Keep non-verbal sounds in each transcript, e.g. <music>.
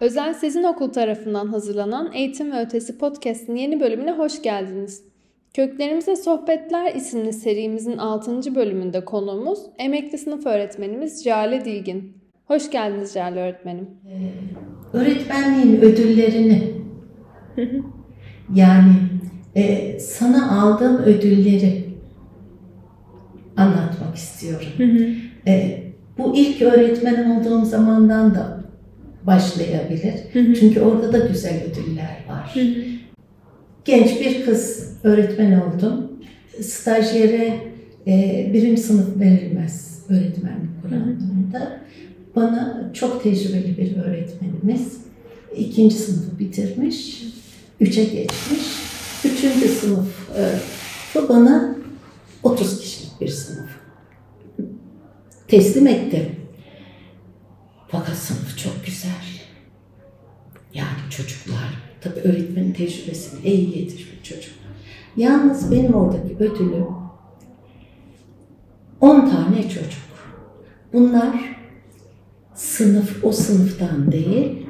Özel Sezin Okul tarafından hazırlanan Eğitim ve Ötesi Podcast'in yeni bölümüne hoş geldiniz. Köklerimize Sohbetler isimli serimizin 6. bölümünde konuğumuz emekli sınıf öğretmenimiz Cale Dilgin. Hoş geldiniz Cale öğretmenim. Ee, öğretmenliğin ödüllerini <laughs> yani e, sana aldığım ödülleri anlatmak istiyorum. E, bu ilk öğretmen olduğum zamandan da başlayabilir. Çünkü orada da güzel ödüller var. Genç bir kız öğretmen oldum. Stajyere e, birinci sınıf verilmez öğretmenlik kurandığında. Bana çok tecrübeli bir öğretmenimiz ikinci sınıfı bitirmiş, üçe geçmiş. Üçüncü sınıf e, bana 30 kişilik bir sınıf teslim etti. Fakat sınıf çok güzel. Yani çocuklar, tabii öğretmenin tecrübesiyle iyi çocuklar. Yalnız benim oradaki ödülüm 10 tane çocuk. Bunlar sınıf o sınıftan değil,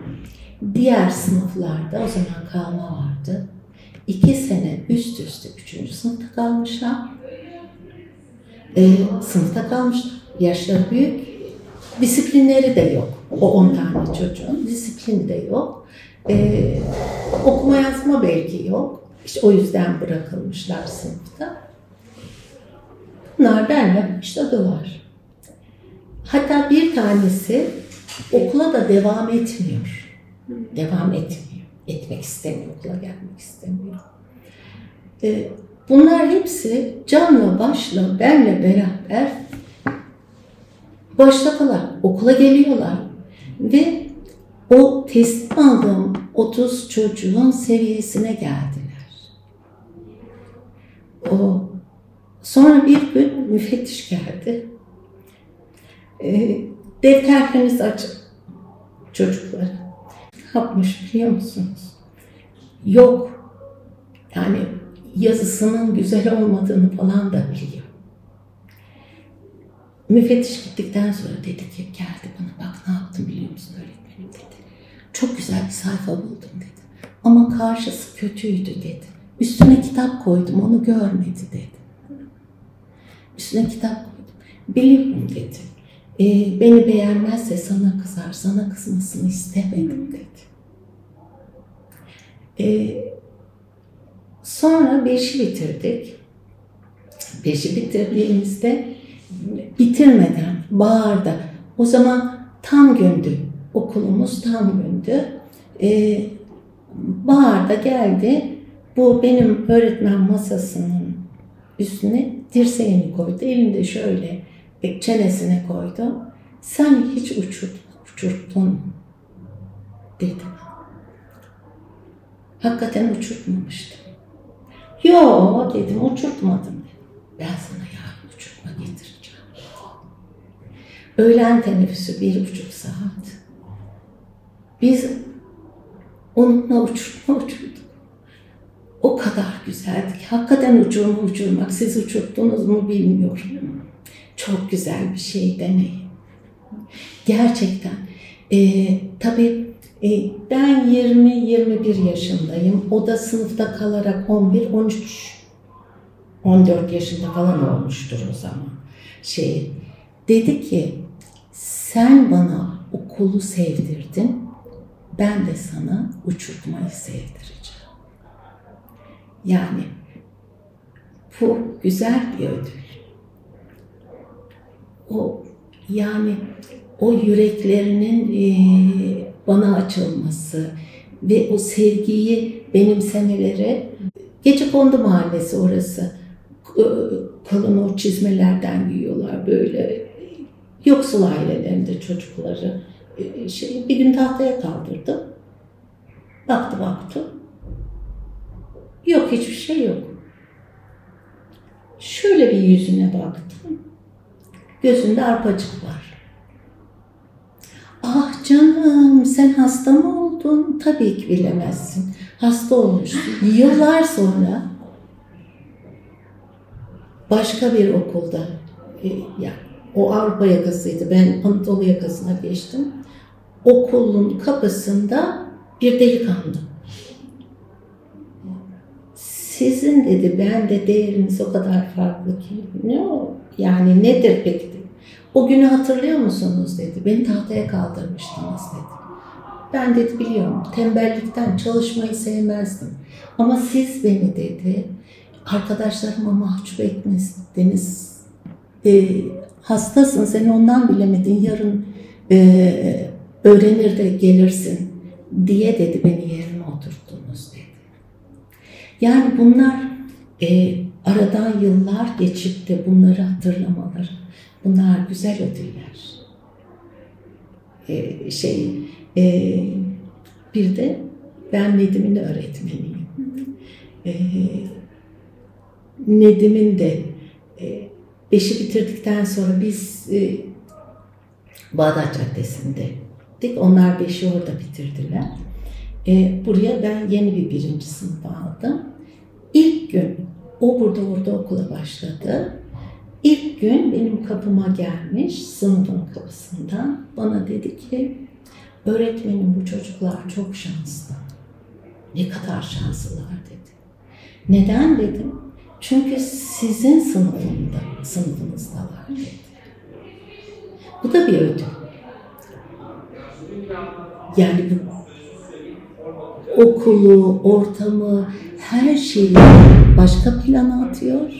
diğer sınıflarda o zaman kalma vardı. İki sene üst üste üçüncü sınıfta kalmışlar. Ee, sınıfta kalmışlar. Yaşları büyük. Disiplinleri de yok. O on tane çocuğun disiplini de yok. Ee, okuma yazma belki yok. İşte o yüzden bırakılmışlar sınıfta. Bunlar benimle başladılar. Hatta bir tanesi okula da devam etmiyor. Devam etmiyor. Etmek istemiyor, okula gelmek istemiyor. Ee, bunlar hepsi canla başla benle beraber başladılar. Okula geliyorlar. Ve o teslim aldığım 30 çocuğun seviyesine geldiler. O Sonra bir gün müfettiş geldi. E, defterlerinizi açın çocuklara. Yapmış biliyor musunuz? Yok. Yani yazısının güzel olmadığını falan da biliyor. Müfettiş gittikten sonra dedi ki geldi bana bak ne yaptım biliyor musun öğretmenim dedi. Çok güzel bir sayfa buldum dedi. Ama karşısı kötüydü dedi. Üstüne kitap koydum onu görmedi dedi. Üstüne kitap koydum. Biliyorum dedi. Ee, beni beğenmezse sana kızar, sana kızmasını istemedim dedi. Ee, sonra beşi bitirdik. Beşi bitirdiğimizde bitirmeden bağırdı. O zaman tam gündü. Okulumuz tam gündü. Ee, bağırda geldi. Bu benim öğretmen masasının üstüne dirseğini koydu. Elinde şöyle çenesine koydu. Sen hiç uçurt, uçurttun dedi. Hakikaten uçurtmamıştım. Yo dedim uçurtmadım. Ben sana yarın uçurtma getireceğim. Öğlen teneffüsü bir buçuk saat. Biz onunla uçurtma uçurduk. O kadar güzeldi ki hakikaten uçurma uçurmak. Siz uçurttunuz mu bilmiyorum. Çok güzel bir şey deneyin. Gerçekten. E, tabii e, ben 20-21 yaşındayım. O da sınıfta kalarak 11-13 14 yaşında falan olmuştur o zaman. Şey dedi ki sen bana okulu sevdirdin. Ben de sana uçurtmayı sevdireceğim. Yani bu güzel bir ödül. O yani o yüreklerinin e, bana açılması ve o sevgiyi benimsemeleri Gece Kondu Mahallesi orası. Kalın o çizmelerden giyiyorlar böyle. Yoksul ailelerinde çocukları. Şey, bir gün tahtaya kaldırdım. Baktı baktı. Yok hiçbir şey yok. Şöyle bir yüzüne baktım. Gözünde arpacık var. Ah canım sen hasta mı oldun? Tabii ki bilemezsin. Hasta olmuşsun. Yıllar sonra başka bir okulda e, ya o Avrupa yakasıydı. Ben Anadolu yakasına geçtim. okulun kapısında bir delikanlı. Sizin dedi ben de değeriniz o kadar farklı ki. Ne o? Yani nedir peki? O günü hatırlıyor musunuz dedi. Beni tahtaya kaldırmıştınız dedi. Ben dedi biliyorum tembellikten çalışmayı sevmezdim. Ama siz beni dedi arkadaşlarıma mahcup etmediniz. E, hastasın seni ondan bilemedin yarın e, öğrenir de gelirsin diye dedi beni yerine oturttunuz dedi. Yani bunlar e, aradan yıllar geçip de bunları hatırlamaları bunlar güzel ödüller. E, şey e, bir de ben Nedim'in öğretmeniyim. E, Nedim'in de e, beşi bitirdikten sonra biz e, Bağdat Caddesi'ndeydik. Onlar beşi orada bitirdiler. E, buraya ben yeni bir birinci sınıf aldım. İlk gün o burada orada okula başladı. İlk gün benim kapıma gelmiş sınıfın kapısından bana dedi ki öğretmenim bu çocuklar çok şanslı. Ne kadar şanslılar dedi. Neden dedim? Çünkü sizin sınıfında, sınıfınızdalar dedi. Bu da bir ödül. Yani bu okulu, ortamı, her şeyi başka plana atıyor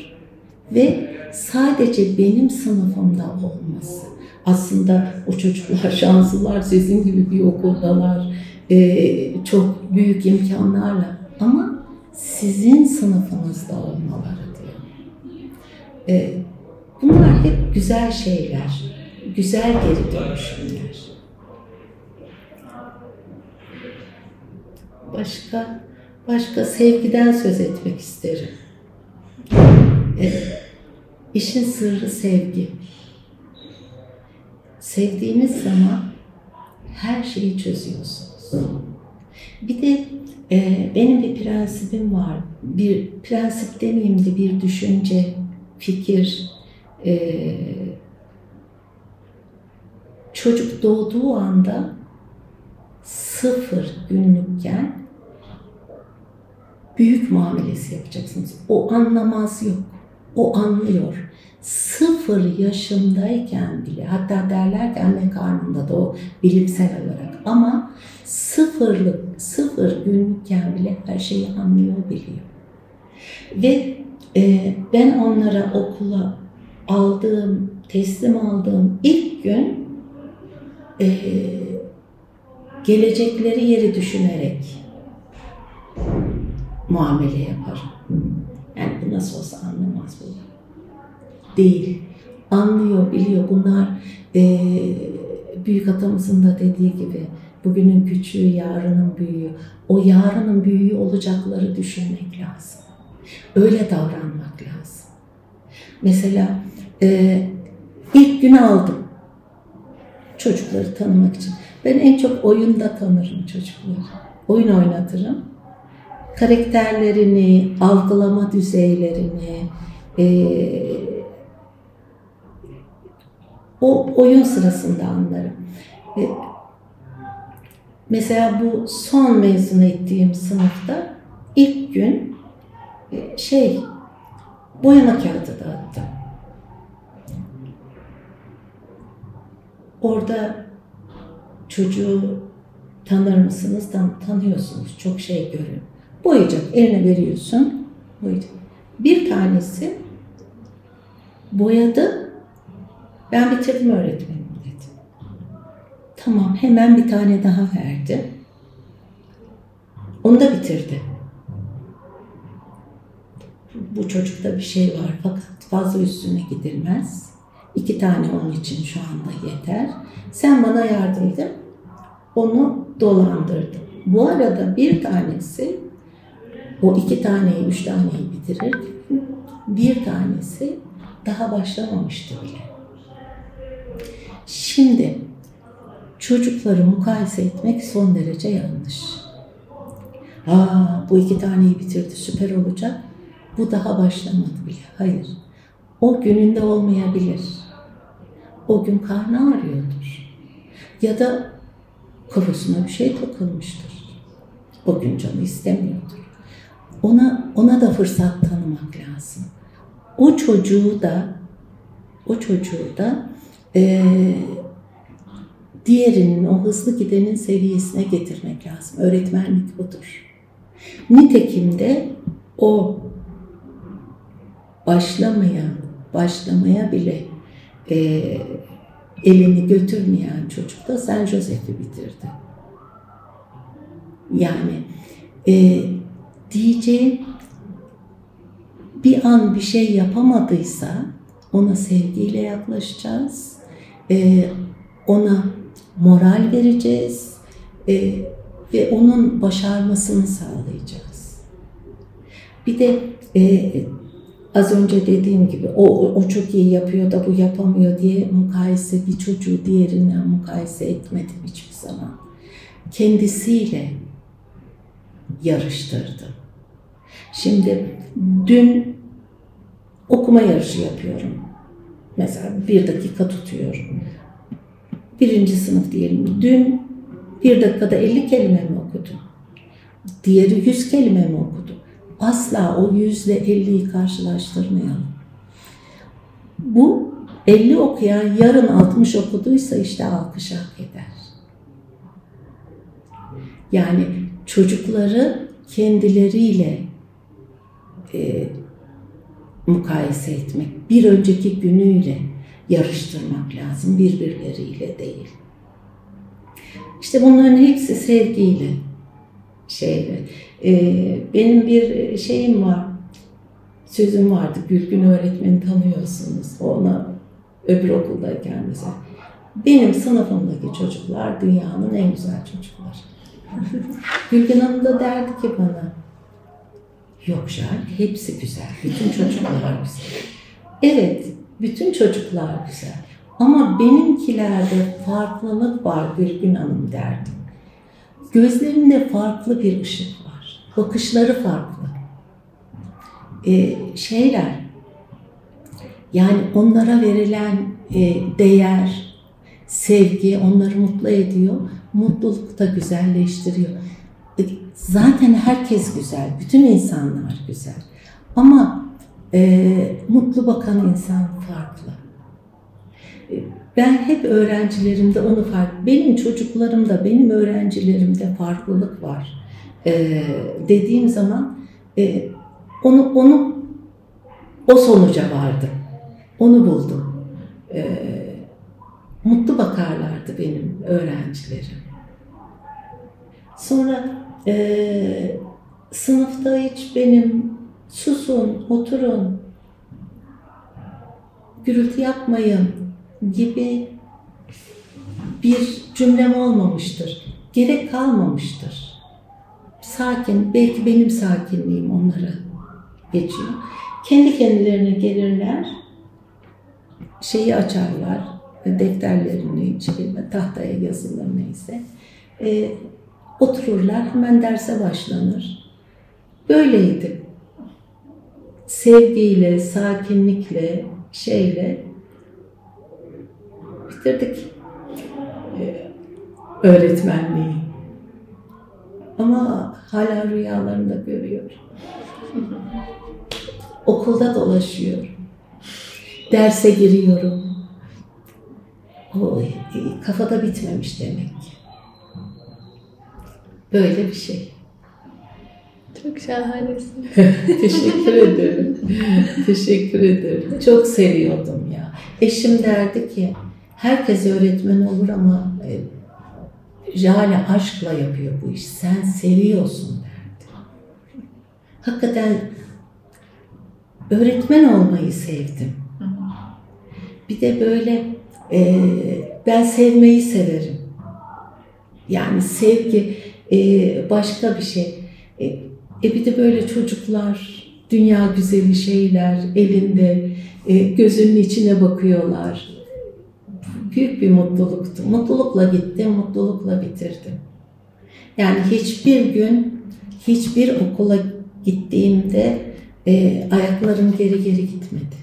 ve sadece benim sınıfımda olması. Aslında o çocuklar <laughs> şanslılar, sizin gibi bir okuldalar, çok büyük imkanlarla ama sizin sınıfınızda olmaları diyor. E, bunlar hep güzel şeyler, güzel geri dönüşümler. Başka başka sevgiden söz etmek isterim. Evet. İşin sırrı sevgi. Sevdiğiniz zaman her şeyi çözüyorsunuz. Bir de e, benim bir prensibim var. Bir prensip demeyeyim de bir düşünce, fikir. E, çocuk doğduğu anda sıfır günlükken büyük muamelesi yapacaksınız. O anlamaz yok. O anlıyor. Sıfır yaşındayken bile hatta derler ki anne karnında da o bilimsel olarak ama sıfırlık, sıfır günlükken bile her şeyi anlıyor, biliyor. Ve e, ben onlara okula aldığım, teslim aldığım ilk gün e, gelecekleri yeri düşünerek muamele yaparım. Yani bu nasıl olsa anlamaz bu. Değil. Anlıyor, biliyor. Bunlar e, büyük atamızın da dediği gibi bugünün küçüğü, yarının büyüğü. O yarının büyüğü olacakları düşünmek lazım. Öyle davranmak lazım. Mesela e, ilk günü aldım çocukları tanımak için. Ben en çok oyunda tanırım çocukları. Oyun oynatırım karakterlerini, algılama düzeylerini, e, o oyun sırasında anlarım. E, mesela bu son mezun ettiğim sınıfta ilk gün e, şey boyama kağıdı dağıttım. Orada çocuğu tanır mısınız? Tan tanıyorsunuz. Çok şey görüyor. Boyayacak. Eline veriyorsun. Boyayacak. Bir tanesi boyadı. Ben bitirdim öğretmenim. Tamam hemen bir tane daha verdi. Onu da bitirdi. Bu çocukta bir şey var fakat fazla üstüne gidilmez. İki tane onun için şu anda yeter. Sen bana yardım edin. Onu dolandırdım. Bu arada bir tanesi o iki taneyi, üç taneyi bitirir. Bir tanesi daha başlamamıştı bile. Şimdi çocukları mukayese etmek son derece yanlış. Aa, bu iki taneyi bitirdi süper olacak. Bu daha başlamadı bile. Hayır. O gününde olmayabilir. O gün karnı ağrıyordur. Ya da kafasına bir şey takılmıştır. O gün canı istemiyordur. Ona, ona da fırsat tanımak lazım. O çocuğu da o çocuğu da e, diğerinin, o hızlı gidenin seviyesine getirmek lazım. Öğretmenlik budur. Nitekim de o başlamayan, başlamaya bile e, elini götürmeyen çocuk da Saint Joseph'i bitirdi. Yani e, diyeceğim bir an bir şey yapamadıysa ona sevgiyle yaklaşacağız. E, ona moral vereceğiz. E, ve onun başarmasını sağlayacağız. Bir de e, az önce dediğim gibi o, o çok iyi yapıyor da bu yapamıyor diye mukayese bir çocuğu diğerinden mukayese etmedim hiçbir zaman. Kendisiyle yarıştırdım. Şimdi dün okuma yarışı yapıyorum. Mesela bir dakika tutuyorum. Birinci sınıf diyelim. Dün bir dakikada 50 kelime mi okudum? Diğeri 100 kelime mi okudu? Asla o 100 ile 50'yi karşılaştırmayalım. Bu 50 okuyan yarın 60 okuduysa işte alkış hak eder. Yani çocukları kendileriyle e, mukayese etmek, bir önceki günüyle yarıştırmak lazım, birbirleriyle değil. İşte bunların hepsi sevgiyle, şeyle. Ee, benim bir şeyim var, sözüm vardı, Gülgün öğretmeni tanıyorsunuz. Ona öbür okuldayken mesela. Benim sınıfımdaki çocuklar dünyanın en güzel çocukları. <laughs> Gülgün Hanım da derdi ki bana, yok Jal, hepsi güzel, bütün çocuklar güzel. Evet, bütün çocuklar güzel. Ama benimkilerde farklılık var Gülgün Hanım derdim. Gözlerinde farklı bir ışık var. Bakışları farklı. Ee, şeyler, yani onlara verilen e, değer, sevgi onları mutlu ediyor. Mutluluk da güzelleştiriyor. E, zaten herkes güzel, bütün insanlar güzel. Ama e, mutlu bakan insan farklı. Ben hep öğrencilerimde onu fark, benim çocuklarımda, benim öğrencilerimde farklılık var ee, dediğim zaman e, onu onu o sonuca vardım. Onu buldum. Ee, mutlu bakarlardı benim öğrencilerim. Sonra e, sınıfta hiç benim susun, oturun, gürültü yapmayın gibi bir cümlem olmamıştır. Gerek kalmamıştır. Sakin, belki benim sakinliğim onlara geçiyor. Kendi kendilerine gelirler, şeyi açarlar, defterlerini, çevirme, tahtaya yazılır neyse. E, otururlar, hemen derse başlanır. Böyleydi. Sevgiyle, sakinlikle, şeyle bitirdik ee, öğretmenliği. Ama hala rüyalarımda görüyorum. <laughs> Okulda dolaşıyorum. Derse giriyorum. O e, kafada bitmemiş demek. Böyle bir şey. Çok şahanesin. <laughs> Teşekkür ederim. Teşekkür ederim. Çok seviyordum ya. Eşim derdi ki herkes öğretmen olur ama e, Jale aşkla yapıyor bu iş. Sen seviyorsun derdi. Hakikaten öğretmen olmayı sevdim. Bir de böyle e, ben sevmeyi severim. Yani sevgi e, başka bir şey. E, e bir de böyle çocuklar, dünya güzeli şeyler elinde, e, gözünün içine bakıyorlar büyük bir mutluluktu. Mutlulukla gittim, mutlulukla bitirdim. Yani hiçbir gün, hiçbir okula gittiğimde e, ayaklarım geri geri gitmedi.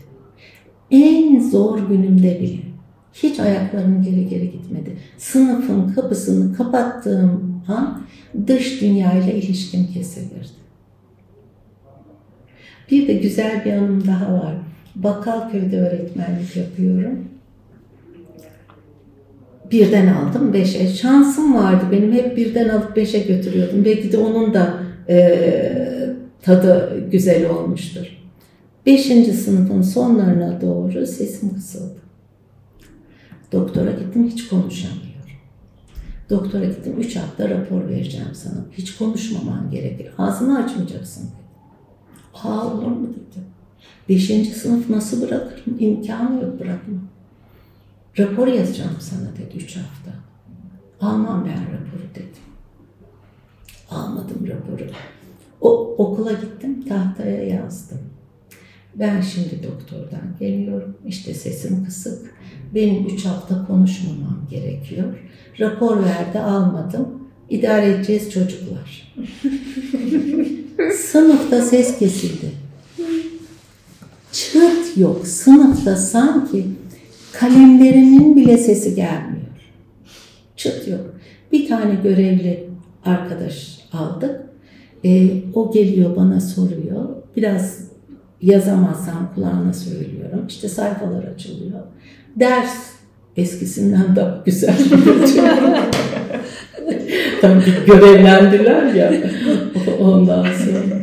En zor günümde bile. Hiç ayaklarım geri geri gitmedi. Sınıfın kapısını kapattığım an dış dünyayla ilişkim kesilirdi. Bir de güzel bir anım daha var. Bakkalköy'de öğretmenlik yapıyorum. Birden aldım beşe. Şansım vardı benim hep birden alıp beşe götürüyordum. Belki de onun da e, tadı güzel olmuştur. Beşinci sınıfın sonlarına doğru sesim kısıldı. Doktora gittim hiç konuşamıyorum. Doktora gittim üç hafta rapor vereceğim sana. Hiç konuşmaman gerekir. Ağzını açmayacaksın Aa olur mu dedi. Beşinci sınıf nasıl bırakırım? İmkanı yok bırakma. Rapor yazacağım sana dedi üç hafta. Almam ben raporu dedim. Almadım raporu. O, okula gittim tahtaya yazdım. Ben şimdi doktordan geliyorum. İşte sesim kısık. Benim üç hafta konuşmamam gerekiyor. Rapor verdi almadım. İdare edeceğiz çocuklar. <laughs> Sınıfta ses kesildi. Çıt yok. Sınıfta sanki kalemlerimin bile sesi gelmiyor. Çıt yok. Bir tane görevli arkadaş aldık. E, o geliyor bana soruyor. Biraz yazamazsam kulağına söylüyorum. İşte sayfalar açılıyor. Ders eskisinden daha güzel <laughs> <laughs> Tabii görevlendiler ya <laughs> ondan sonra.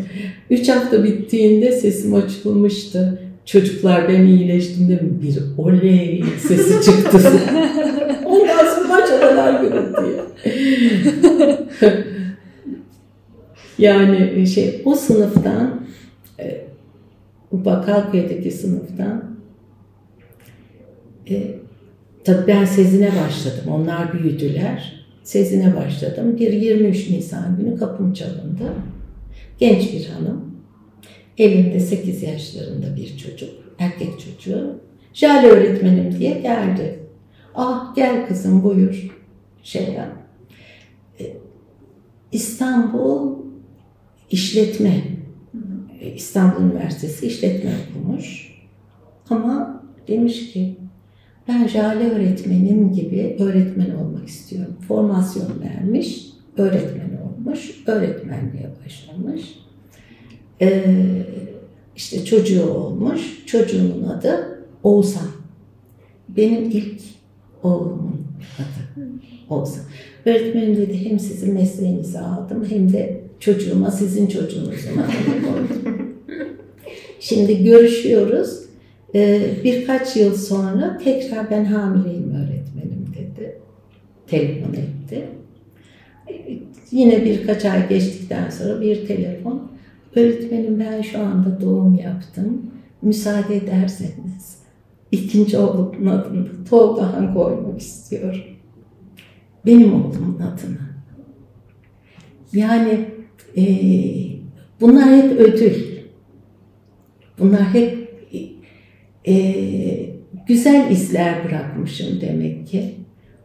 Üç hafta bittiğinde sesim açılmıştı. Çocuklar ben iyileştim de bir oley sesi çıktı. <laughs> Ondan sonra başladılar gürültüye. yani şey o sınıftan e, Bakalköy'deki sınıftan e, tabii ben Sezin'e başladım. Onlar büyüdüler. Sezin'e başladım. Bir 23 Nisan günü kapım çalındı. Genç bir hanım. Elinde 8 yaşlarında bir çocuk. Erkek çocuğu. Jale öğretmenim diye geldi. Ah gel kızım buyur. Şey. E, İstanbul işletme İstanbul Üniversitesi işletme okumuş. Ama demiş ki ben Jale öğretmenim gibi öğretmen olmak istiyorum. Formasyon vermiş, öğretmen olmuş, öğretmenliğe başlamış. Ee, işte çocuğu olmuş, çocuğunun adı Oğuzhan. Benim ilk oğlumun adı Oğuzhan. Öğretmenim dedi hem sizin mesleğinizi aldım hem de çocuğuma sizin çocuğunuzun adını koydum. <laughs> Şimdi görüşüyoruz. Ee, birkaç yıl sonra tekrar ben hamileyim öğretmenim dedi. Telefon etti. Yine birkaç ay geçtikten sonra bir telefon. Öğretmenim ben şu anda doğum yaptım. Müsaade ederseniz ikinci oğlumun adını Tolgahan koymak istiyorum. Benim oğlumun adını. Yani e, bunlar hep ödül. Bunlar hep e, güzel izler bırakmışım demek ki.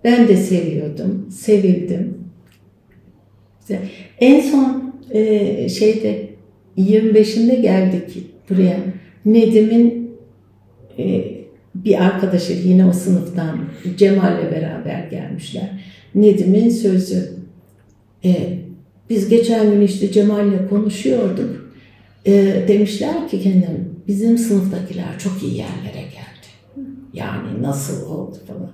Ben de seviyordum, sevildim. En son e, şeyde 25'inde geldik buraya. Nedim'in e, bir arkadaşı yine o sınıftan Cemal'le beraber gelmişler. Nedim'in sözü. E, biz geçen gün işte Cemal'le konuşuyorduk. E, demişler ki kendim bizim sınıftakiler çok iyi yerlere geldi. Yani nasıl oldu falan.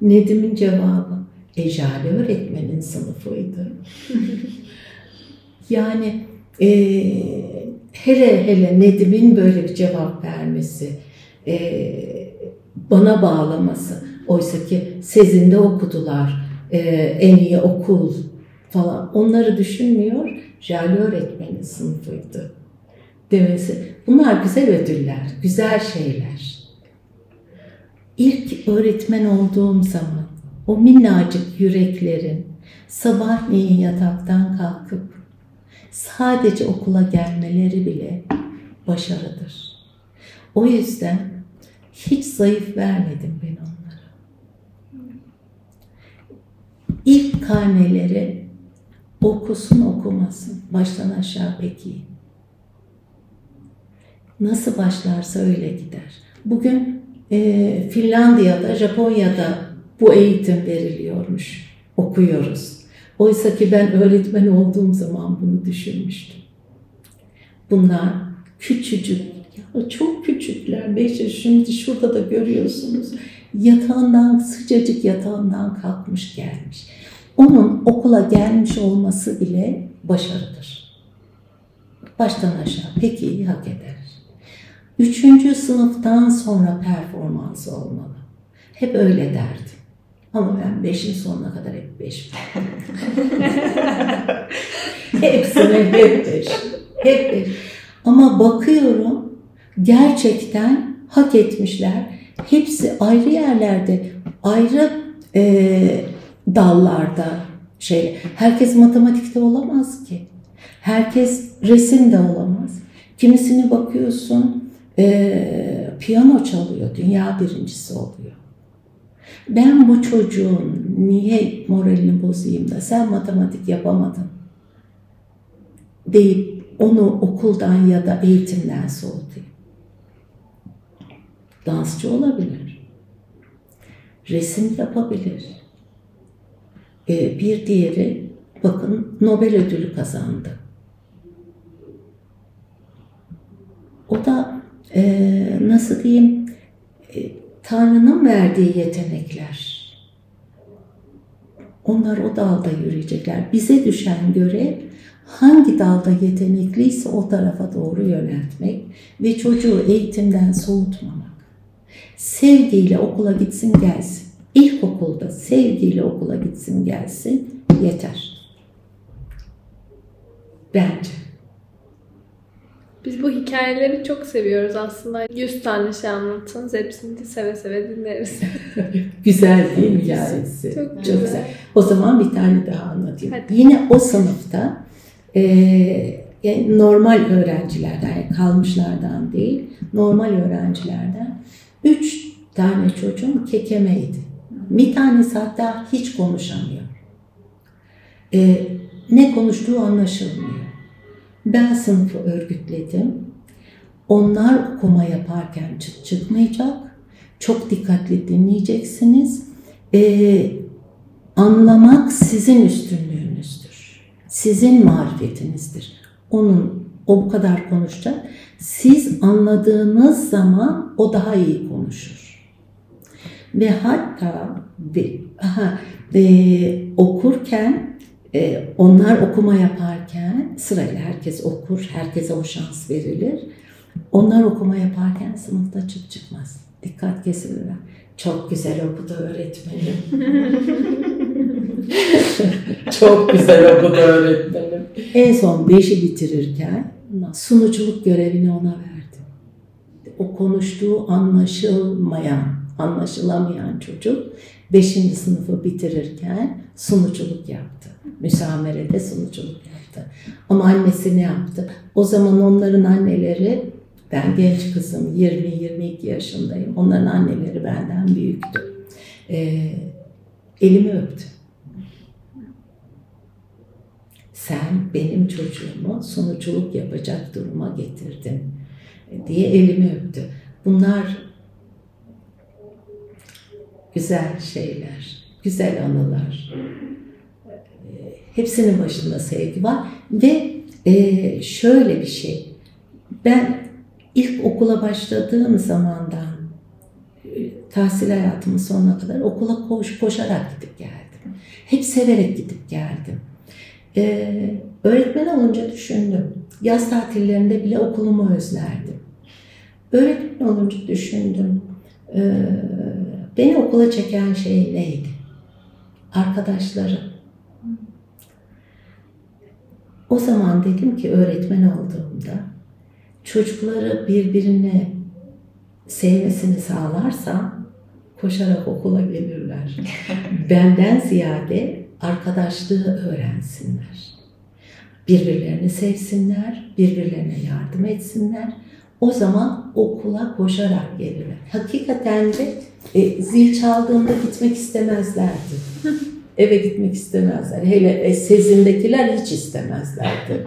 Nedim'in cevabı Ejale öğretmenin sınıfıydı. <laughs> yani e, hele hele Nedim'in böyle bir cevap vermesi, e, bana bağlaması. Oysa ki Sezin'de okudular, e, en iyi okul falan. Onları düşünmüyor. Jale öğretmenin sınıfıydı demesi. Bunlar güzel ödüller, güzel şeyler. İlk öğretmen olduğum zaman o minnacık yüreklerin sabahleyin yataktan kalkıp sadece okula gelmeleri bile başarıdır. O yüzden hiç zayıf vermedim ben onlara. İlk karneleri okusun okumasın baştan aşağı pek Nasıl başlarsa öyle gider. Bugün e, Finlandiya'da, Japonya'da bu eğitim veriliyormuş. Okuyoruz. Oysa ki ben öğretmen olduğum zaman bunu düşünmüştüm. Bunlar küçücük, ya çok küçükler. Beş şimdi şurada da görüyorsunuz. Yatağından, sıcacık yatağından kalkmış gelmiş. Onun okula gelmiş olması bile başarıdır. Baştan aşağı pek iyi hak eder. Üçüncü sınıftan sonra performans olmalı. Hep öyle derdim. Ama ben beşin sonuna kadar hep beş <laughs> Hepsine hep beş. Hep beş. Ama bakıyorum gerçekten hak etmişler. Hepsi ayrı yerlerde, ayrı e, dallarda şey. Herkes matematikte olamaz ki. Herkes resim de olamaz. Kimisine bakıyorsun e, piyano çalıyor, dünya birincisi oluyor. Ben bu çocuğun niye moralini bozayım da sen matematik yapamadın deyip onu okuldan ya da eğitimden soğutayım. Dansçı olabilir. Resim yapabilir. Ee, bir diğeri bakın Nobel ödülü kazandı. O da e, nasıl diyeyim e, Tanrı'nın verdiği yetenekler. Onlar o dalda yürüyecekler. Bize düşen görev hangi dalda yetenekliyse o tarafa doğru yöneltmek ve çocuğu eğitimden soğutmamak. Sevgiyle okula gitsin gelsin. İlkokulda sevgiyle okula gitsin gelsin yeter. Bence. Biz bu hikayeleri çok seviyoruz aslında. Yüz tane şey anlatsanız hepsini de seve seve dinleriz. <laughs> güzel değil mi hikayesi? Çok, çok güzel. güzel. O zaman bir tane daha anlatayım. Hadi. Yine o sınıfta e, yani normal öğrencilerden, yani kalmışlardan değil, normal öğrencilerden üç tane çocuğum kekemeydi. Bir tanesi hatta hiç konuşamıyor. E, ne konuştuğu anlaşılmıyor. Ben sınıfı örgütledim. Onlar okuma yaparken çıt çıkmayacak. Çok dikkatli dinleyeceksiniz. Ee, anlamak sizin üstünlüğünüzdür. Sizin marifetinizdir. Onun o bu kadar konuşacak. Siz anladığınız zaman o daha iyi konuşur. Ve hatta ve, aha, ve okurken e, onlar okuma yaparken sırayla herkes okur, herkese o şans verilir. Onlar okuma yaparken sınıfta çıt çıkmaz. Dikkat kesilirler. Çok güzel okudu öğretmenim. <laughs> Çok güzel okudu öğretmenim. En son beşi bitirirken sunuculuk görevini ona verdim. O konuştuğu anlaşılmayan, anlaşılamayan çocuk beşinci sınıfı bitirirken sunuculuk yaptı. Müsamerede sunuculuk yaptı. Ama annesi ne yaptı? O zaman onların anneleri, ben genç kızım, 20-22 yaşındayım. Onların anneleri benden büyüktü. Ee, elimi öptü. Sen benim çocuğumu sunuculuk yapacak duruma getirdin diye elimi öptü. Bunlar güzel şeyler, güzel anılar. Hepsinin başında sevgi var ve e, şöyle bir şey. Ben ilk okula başladığım zamandan e, tahsil hayatımın sonuna kadar okula koş, koşarak gidip geldim. Hep severek gidip geldim. Ee, öğretmen olunca düşündüm. Yaz tatillerinde bile okulumu özlerdim. Öğretmen olunca düşündüm. Ee, beni okula çeken şey neydi? Arkadaşlarım. O zaman dedim ki öğretmen olduğumda çocukları birbirine sevmesini sağlarsam koşarak okula gelirler. <laughs> Benden ziyade arkadaşlığı öğrensinler. Birbirlerini sevsinler, birbirlerine yardım etsinler. O zaman okula koşarak gelirler. Hakikaten de e, zil çaldığında gitmek istemezlerdi. <laughs> Eve gitmek istemezler. Hele e, sezindekiler hiç istemezlerdi. <laughs>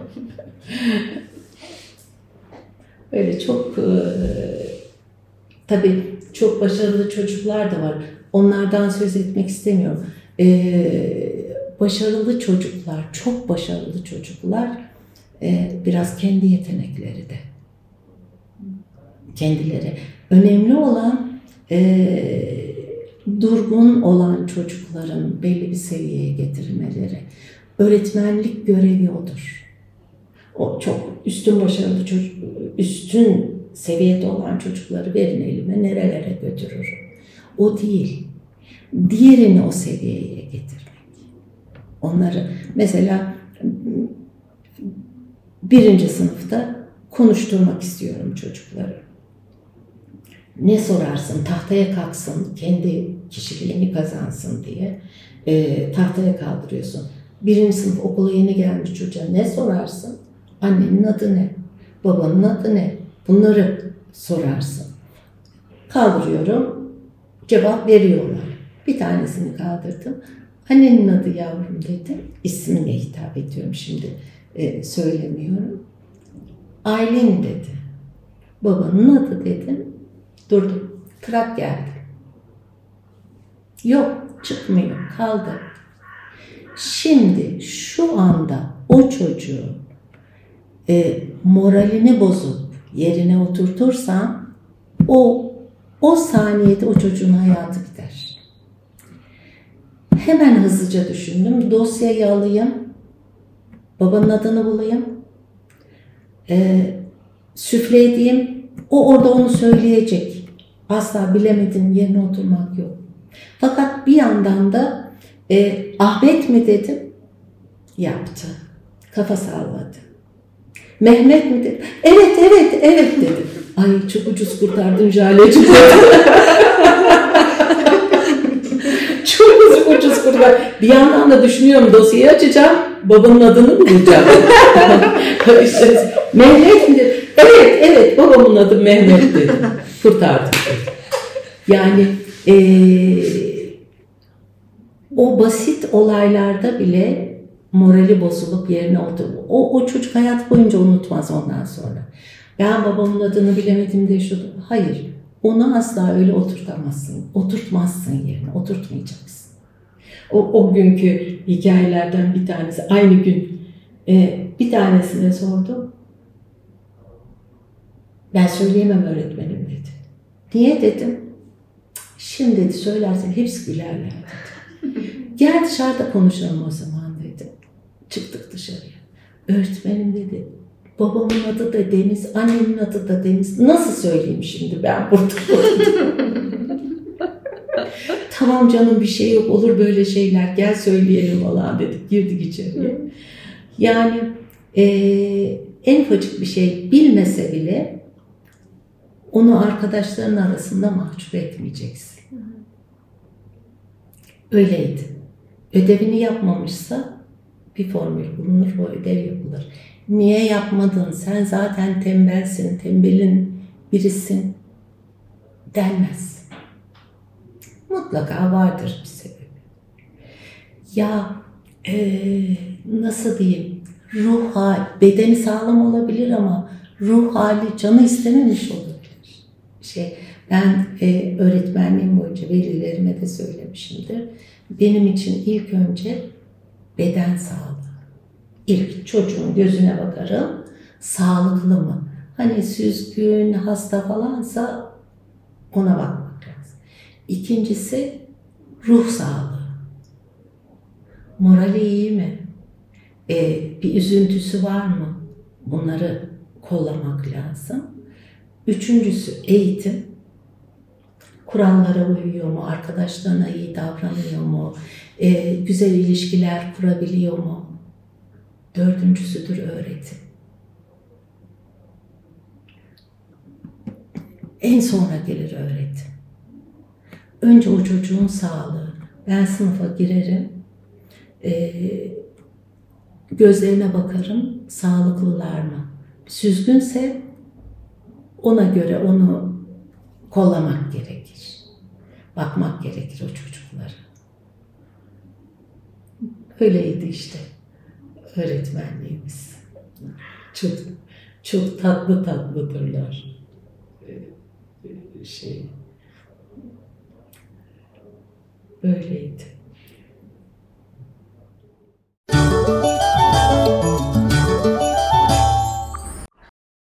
Öyle çok e, tabii çok başarılı çocuklar da var. Onlardan söz etmek istemiyorum. Ee, başarılı çocuklar, çok başarılı çocuklar e, biraz kendi yetenekleri de kendileri. Önemli olan e, durgun olan çocukların belli bir seviyeye getirmeleri. Öğretmenlik görevi odur. O çok üstün başarılı çocuk, üstün seviyede olan çocukları verin elime nerelere götürürüm. O değil. Diğerini o seviyeye getirmek. Onları mesela birinci sınıfta konuşturmak istiyorum çocukları. Ne sorarsın? Tahtaya kalksın, kendi kişiliğini kazansın diye e, tahtaya kaldırıyorsun. Birinci sınıf okula yeni gelmiş çocuğa ne sorarsın? Annenin adı ne? Babanın adı ne? Bunları sorarsın. Kaldırıyorum, cevap veriyorlar. Bir tanesini kaldırdım. Annenin adı yavrum dedim. İsmine hitap ediyorum şimdi e, söylemiyorum. Aylin dedi. Babanın adı dedim. Durdum. Trak geldi. Yok çıkmıyor. Kaldı. Şimdi şu anda o çocuğun e, moralini bozup yerine oturtursan o o saniyede o çocuğun hayatı biter. Hemen hızlıca düşündüm. Dosyayı alayım. Babanın adını bulayım. E, süfle edeyim. O orada onu söyleyecek. Asla bilemedin yerine oturmak yok. Fakat bir yandan da e, Ahmet mi dedim? Yaptı. Kafa salladı. Mehmet mi dedi? Evet, evet, evet dedi. <laughs> Ay çok ucuz kurtardın Jale'cim. <laughs> çok ucuz, ucuz kurtardın. Bir yandan da düşünüyorum dosyayı açacağım. Babamın adını mı bulacağım? <laughs> işte, Mehmet mi dedi? Evet, evet babamın adı Mehmet dedi. Kurtardım. Yani ee, o basit olaylarda bile morali bozulup yerine oturup o, o çocuk hayat boyunca unutmaz ondan sonra. Ben babamın adını bilemedim de şu. Hayır. Onu asla öyle oturtamazsın. Oturtmazsın yerine. Oturtmayacaksın. O, o günkü hikayelerden bir tanesi. Aynı gün e, bir tanesine sordum. Ben söyleyemem öğretmenim dedi. Niye dedim. Şimdi dedi söylersen hepsi gülerler. Gel dışarıda konuşalım o zaman dedi. Çıktık dışarıya. Öğretmenim dedi. Babamın adı da Deniz, annemin adı da Deniz. Nasıl söyleyeyim şimdi ben burada? <laughs> tamam canım bir şey yok olur böyle şeyler gel söyleyelim falan dedik. Girdik içeriye. Yani e, en ufacık bir şey bilmese bile onu arkadaşların arasında mahcup etmeyeceksin. Öyleydi. Ödevini yapmamışsa bir formül bulunur, o ödev yapılır. Niye yapmadın? Sen zaten tembelsin, tembelin birisin denmez. Mutlaka vardır bir sebebi. Ya e, nasıl diyeyim? Ruh hali, bedeni sağlam olabilir ama ruh hali canı istememiş olabilir. Şey, ben e, öğretmenliğim boyunca velilerime de söylemişimdir. Benim için ilk önce beden sağlığı. İlk çocuğun gözüne bakarım. Sağlıklı mı? Hani süzgün, hasta falansa ona bakmak lazım. İkincisi ruh sağlığı. Morali iyi mi? Ee, bir üzüntüsü var mı? Bunları kollamak lazım. Üçüncüsü eğitim. Kurallara uyuyor mu? Arkadaşlarına iyi davranıyor mu? Ee, güzel ilişkiler kurabiliyor mu? Dördüncüsüdür öğretim. En sonra gelir öğretim. Önce o çocuğun sağlığı. Ben sınıfa girerim. E, gözlerine bakarım. Sağlıklılar mı? Süzgünse ona göre onu kollamak gerekir bakmak gerekir o çocuklara. Öyleydi işte öğretmenliğimiz. Çok çok tatlı tatlıdırlar. Ee, e, şey böyleydi. Müzik